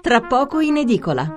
Tra poco in edicola.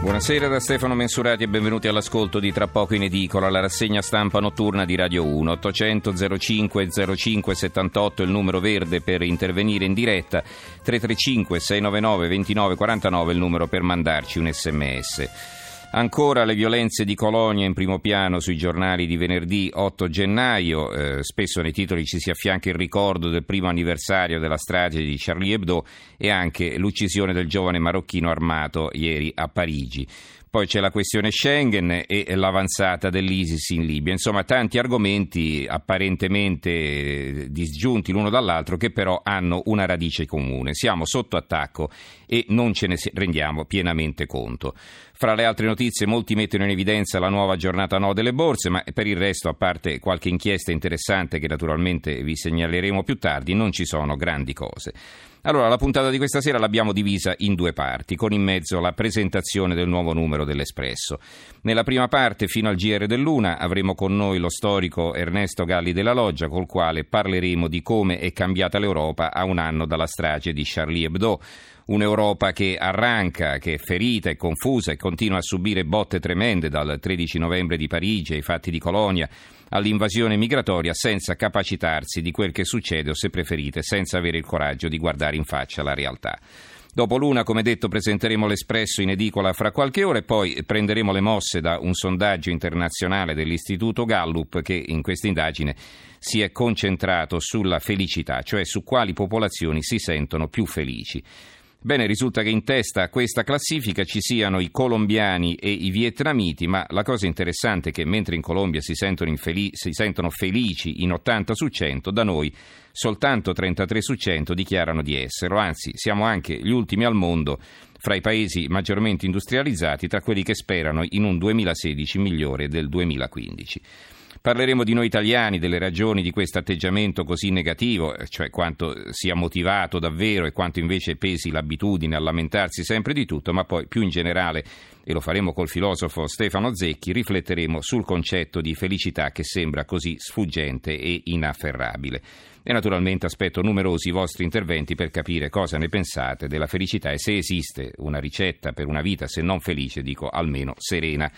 Buonasera da Stefano Mensurati e benvenuti all'ascolto di Tra poco in edicola, la rassegna stampa notturna di Radio 1. 800 05 05 78 il numero verde per intervenire in diretta, 335 699 29 49 il numero per mandarci un sms. Ancora le violenze di Colonia in primo piano sui giornali di venerdì 8 gennaio, eh, spesso nei titoli ci si affianca il ricordo del primo anniversario della strage di Charlie Hebdo e anche l'uccisione del giovane marocchino armato ieri a Parigi. Poi c'è la questione Schengen e l'avanzata dell'ISIS in Libia. Insomma, tanti argomenti apparentemente disgiunti l'uno dall'altro che però hanno una radice comune. Siamo sotto attacco e non ce ne rendiamo pienamente conto. Fra le altre notizie, molti mettono in evidenza la nuova giornata no delle borse, ma per il resto, a parte qualche inchiesta interessante che naturalmente vi segnaleremo più tardi, non ci sono grandi cose. Allora, la puntata di questa sera l'abbiamo divisa in due parti, con in mezzo la presentazione del nuovo numero dell'Espresso. Nella prima parte, fino al GR dell'Una, avremo con noi lo storico Ernesto Galli della Loggia, col quale parleremo di come è cambiata l'Europa a un anno dalla strage di Charlie Hebdo un'Europa che arranca, che è ferita e confusa e continua a subire botte tremende dal 13 novembre di Parigi ai fatti di Colonia all'invasione migratoria senza capacitarsi di quel che succede o se preferite senza avere il coraggio di guardare in faccia la realtà. Dopo l'una, come detto, presenteremo l'Espresso in edicola fra qualche ora e poi prenderemo le mosse da un sondaggio internazionale dell'Istituto Gallup che in questa indagine si è concentrato sulla felicità, cioè su quali popolazioni si sentono più felici. Bene, risulta che in testa a questa classifica ci siano i colombiani e i vietnamiti, ma la cosa interessante è che mentre in Colombia si sentono, infeli- si sentono felici in 80 su 100, da noi soltanto 33 su 100 dichiarano di esserlo, anzi siamo anche gli ultimi al mondo fra i paesi maggiormente industrializzati, tra quelli che sperano in un 2016 migliore del 2015. Parleremo di noi italiani, delle ragioni di questo atteggiamento così negativo, cioè quanto sia motivato davvero e quanto invece pesi l'abitudine a lamentarsi sempre di tutto, ma poi più in generale, e lo faremo col filosofo Stefano Zecchi, rifletteremo sul concetto di felicità che sembra così sfuggente e inafferrabile. E naturalmente aspetto numerosi i vostri interventi per capire cosa ne pensate della felicità e se esiste una ricetta per una vita, se non felice, dico almeno serena.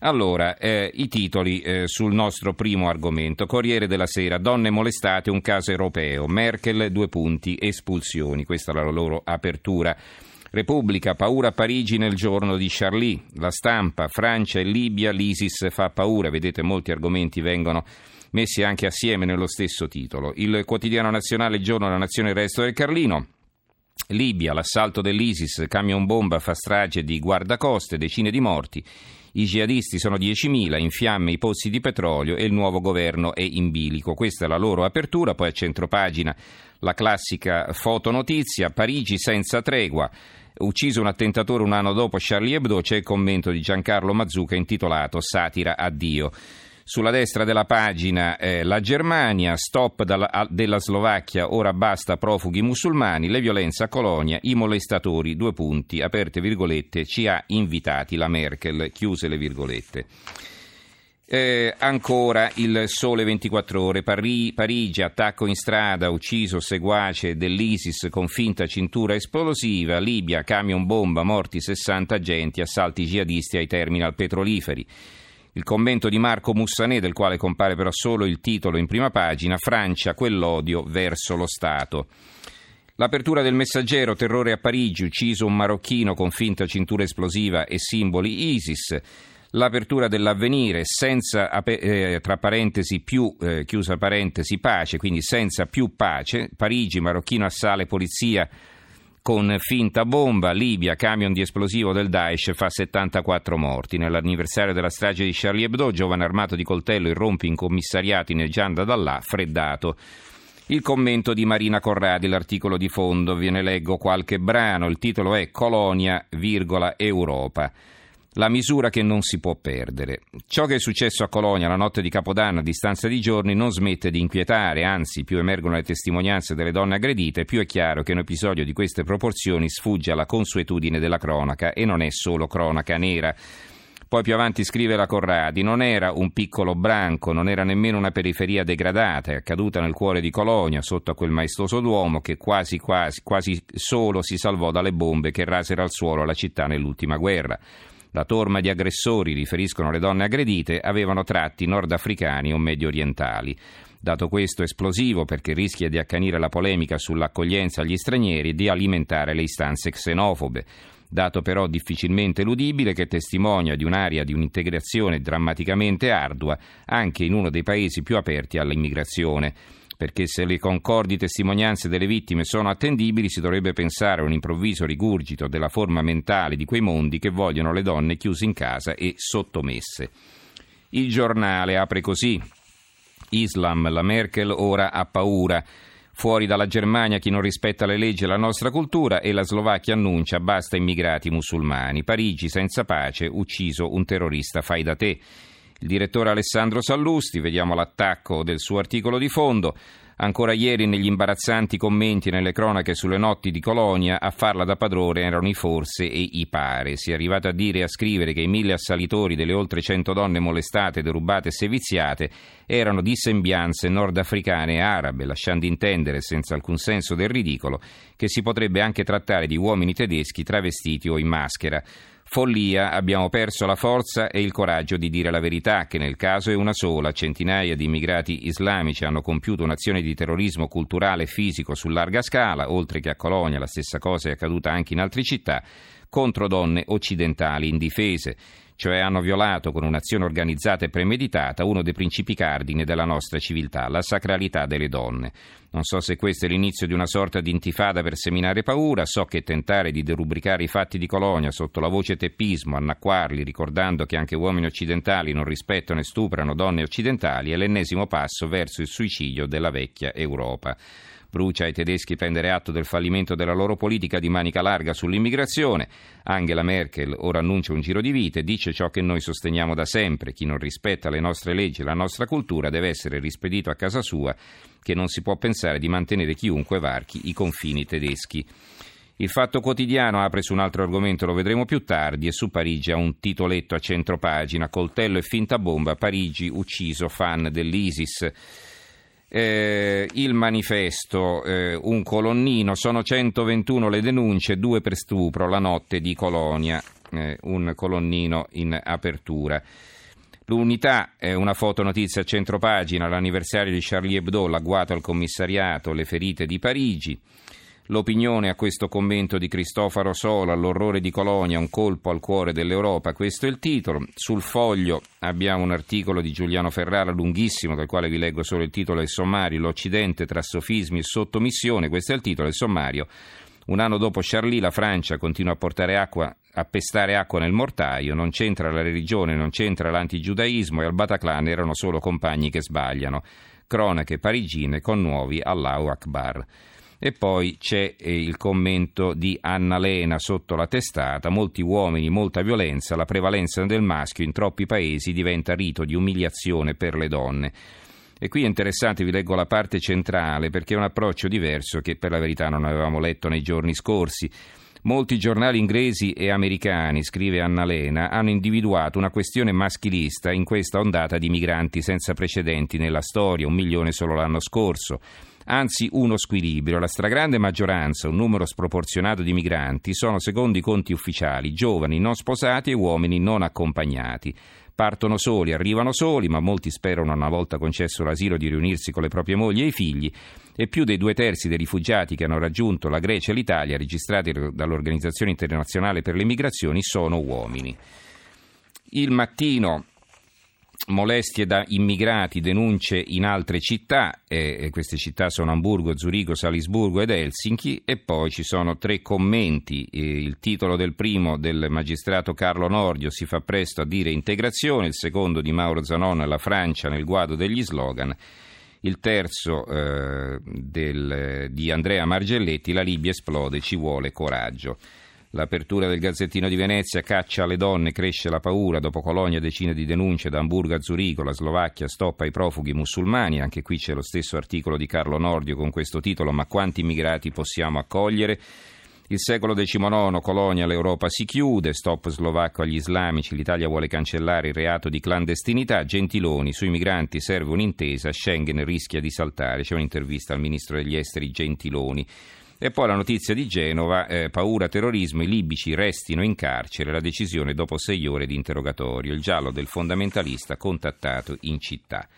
Allora, eh, i titoli eh, sul nostro primo argomento. Corriere della Sera, donne molestate, un caso europeo. Merkel, due punti, espulsioni. Questa è la loro apertura. Repubblica, paura a Parigi nel giorno di Charlie. La stampa, Francia e Libia, l'ISIS fa paura. Vedete, molti argomenti vengono messi anche assieme nello stesso titolo. Il quotidiano nazionale, giorno della nazione, il resto del Carlino. Libia, l'assalto dell'ISIS, camion bomba fa strage di guardacoste, decine di morti. I jihadisti sono 10.000, in fiamme i pozzi di petrolio e il nuovo governo è in bilico. Questa è la loro apertura, poi a centropagina la classica fotonotizia, Parigi senza tregua. Ucciso un attentatore un anno dopo Charlie Hebdo, c'è il commento di Giancarlo Mazzuca intitolato Satira a Dio. Sulla destra della pagina eh, la Germania, stop dalla, a, della Slovacchia, ora basta profughi musulmani, le violenze a Colonia, i molestatori, due punti, aperte virgolette, ci ha invitati la Merkel, chiuse le virgolette. Eh, ancora il sole 24 ore, Pari, Parigi, attacco in strada, ucciso seguace dell'ISIS con finta cintura esplosiva, Libia, camion bomba, morti 60 agenti, assalti jihadisti ai terminal petroliferi. Il commento di Marco Mussanè, del quale compare però solo il titolo in prima pagina, Francia, quell'odio verso lo Stato. L'apertura del messaggero, terrore a Parigi, ucciso un marocchino con finta cintura esplosiva e simboli ISIS. L'apertura dell'avvenire, senza, eh, tra parentesi, più, eh, chiusa parentesi, pace, quindi senza più pace. Parigi, marocchino assale polizia con finta bomba, Libia, camion di esplosivo del Daesh fa 74 morti. Nell'anniversario della strage di Charlie Hebdo, giovane armato di coltello irrompe in commissariato in Gianda Dallà, freddato. Il commento di Marina Corradi, l'articolo di fondo, ve ne leggo qualche brano, il titolo è Colonia, virgola, Europa la misura che non si può perdere. Ciò che è successo a Colonia la notte di Capodanno a distanza di giorni non smette di inquietare, anzi più emergono le testimonianze delle donne aggredite, più è chiaro che un episodio di queste proporzioni sfugge alla consuetudine della cronaca e non è solo cronaca nera. Poi più avanti scrive la Corradi, non era un piccolo branco, non era nemmeno una periferia degradata, è accaduta nel cuore di Colonia, sotto a quel maestoso duomo che quasi, quasi, quasi solo si salvò dalle bombe che rasero al suolo la città nell'ultima guerra. La torma di aggressori, riferiscono le donne aggredite, avevano tratti nordafricani o medio orientali. Dato questo esplosivo perché rischia di accanire la polemica sull'accoglienza agli stranieri e di alimentare le istanze xenofobe dato però difficilmente eludibile che testimonia di un'area di un'integrazione drammaticamente ardua anche in uno dei paesi più aperti all'immigrazione perché se le concordi testimonianze delle vittime sono attendibili si dovrebbe pensare a un improvviso rigurgito della forma mentale di quei mondi che vogliono le donne chiuse in casa e sottomesse. Il giornale apre così. Islam, la Merkel ora ha paura. Fuori dalla Germania chi non rispetta le leggi e la nostra cultura e la Slovacchia annuncia basta immigrati musulmani. Parigi senza pace, ucciso un terrorista fai da te. Il direttore Alessandro Sallusti, vediamo l'attacco del suo articolo di fondo. Ancora ieri negli imbarazzanti commenti nelle cronache sulle notti di Colonia a farla da padrone erano i forse e i pare. Si è arrivato a dire e a scrivere che i mille assalitori delle oltre cento donne molestate, derubate e seviziate erano di sembianze nordafricane e arabe, lasciando intendere, senza alcun senso del ridicolo, che si potrebbe anche trattare di uomini tedeschi travestiti o in maschera. Follia, abbiamo perso la forza e il coraggio di dire la verità, che nel caso è una sola. Centinaia di immigrati islamici hanno compiuto un'azione di terrorismo culturale e fisico su larga scala, oltre che a Colonia la stessa cosa è accaduta anche in altre città, contro donne occidentali indifese cioè hanno violato con un'azione organizzata e premeditata uno dei principi cardine della nostra civiltà, la sacralità delle donne. Non so se questo è l'inizio di una sorta di intifada per seminare paura, so che tentare di derubricare i fatti di Colonia sotto la voce teppismo, annacquarli ricordando che anche uomini occidentali non rispettano e stuprano donne occidentali è l'ennesimo passo verso il suicidio della vecchia Europa. Brucia ai tedeschi prendere atto del fallimento della loro politica di manica larga sull'immigrazione. Angela Merkel ora annuncia un giro di vite dice ciò che noi sosteniamo da sempre. Chi non rispetta le nostre leggi e la nostra cultura deve essere rispedito a casa sua, che non si può pensare di mantenere chiunque varchi i confini tedeschi. Il Fatto Quotidiano apre su un altro argomento, lo vedremo più tardi, e su Parigi ha un titoletto a centro pagina, coltello e finta bomba, Parigi ucciso fan dell'ISIS. Eh, il manifesto, eh, un colonnino, sono 121 le denunce, due per stupro la notte di Colonia, eh, un colonnino in apertura. L'unità è una fotonotizia a centropagina, l'anniversario di Charlie Hebdo, l'agguato al commissariato, le ferite di Parigi. L'opinione a questo commento di Cristoforo Sola, l'orrore di Colonia, un colpo al cuore dell'Europa, questo è il titolo. Sul foglio abbiamo un articolo di Giuliano Ferrara lunghissimo, dal quale vi leggo solo il titolo e il sommario, L'Occidente tra sofismi e sottomissione, questo è il titolo e il sommario. Un anno dopo Charlie la Francia continua a portare acqua, a pestare acqua nel mortaio, non c'entra la religione, non c'entra l'antigiudaismo e al Bataclan erano solo compagni che sbagliano. Cronache parigine con nuovi Allahu Akbar. E poi c'è eh, il commento di Anna Lena sotto la testata, molti uomini, molta violenza, la prevalenza del maschio in troppi paesi diventa rito di umiliazione per le donne. E qui è interessante, vi leggo la parte centrale perché è un approccio diverso che per la verità non avevamo letto nei giorni scorsi. Molti giornali inglesi e americani, scrive Anna Lena, hanno individuato una questione maschilista in questa ondata di migranti senza precedenti nella storia, un milione solo l'anno scorso anzi uno squilibrio. La stragrande maggioranza, un numero sproporzionato di migranti, sono secondo i conti ufficiali giovani non sposati e uomini non accompagnati. Partono soli, arrivano soli, ma molti sperano una volta concesso l'asilo di riunirsi con le proprie mogli e i figli e più dei due terzi dei rifugiati che hanno raggiunto la Grecia e l'Italia, registrati dall'Organizzazione internazionale per le migrazioni, sono uomini. Il mattino molestie da immigrati, denunce in altre città, e queste città sono Amburgo, Zurigo, Salisburgo ed Helsinki, e poi ci sono tre commenti. Il titolo del primo del magistrato Carlo Nordio si fa presto a dire integrazione, il secondo di Mauro Zanon, la Francia nel guado degli slogan. Il terzo eh, del, di Andrea Margelletti, la Libia esplode, ci vuole coraggio. L'apertura del Gazzettino di Venezia caccia alle donne, cresce la paura. Dopo Colonia decine di denunce da Amburgo a Zurigo, la Slovacchia stoppa i profughi musulmani. Anche qui c'è lo stesso articolo di Carlo Nordio con questo titolo Ma quanti immigrati possiamo accogliere? Il secolo XIX, colonia, l'Europa si chiude, stop slovacco agli islamici, l'Italia vuole cancellare il reato di clandestinità, Gentiloni, sui migranti serve un'intesa, Schengen rischia di saltare. C'è un'intervista al ministro degli esteri Gentiloni. E poi la notizia di Genova, eh, paura terrorismo, i libici restino in carcere, la decisione dopo sei ore di interrogatorio, il giallo del fondamentalista contattato in città.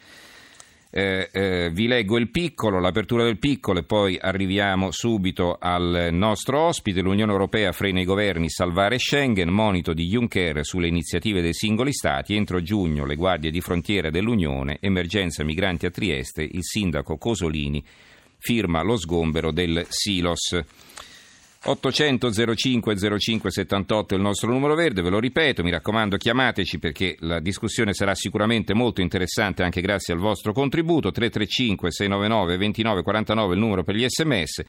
Eh, eh, vi leggo il piccolo, l'apertura del piccolo e poi arriviamo subito al nostro ospite. L'Unione Europea frena i governi salvare Schengen, monito di Juncker sulle iniziative dei singoli Stati. Entro giugno le guardie di frontiera dell'Unione, emergenza migranti a Trieste, il sindaco Cosolini firma lo sgombero del Silos. 800 05 05 78 è il nostro numero verde, ve lo ripeto, mi raccomando chiamateci perché la discussione sarà sicuramente molto interessante anche grazie al vostro contributo, 335 699 29 49 il numero per gli sms,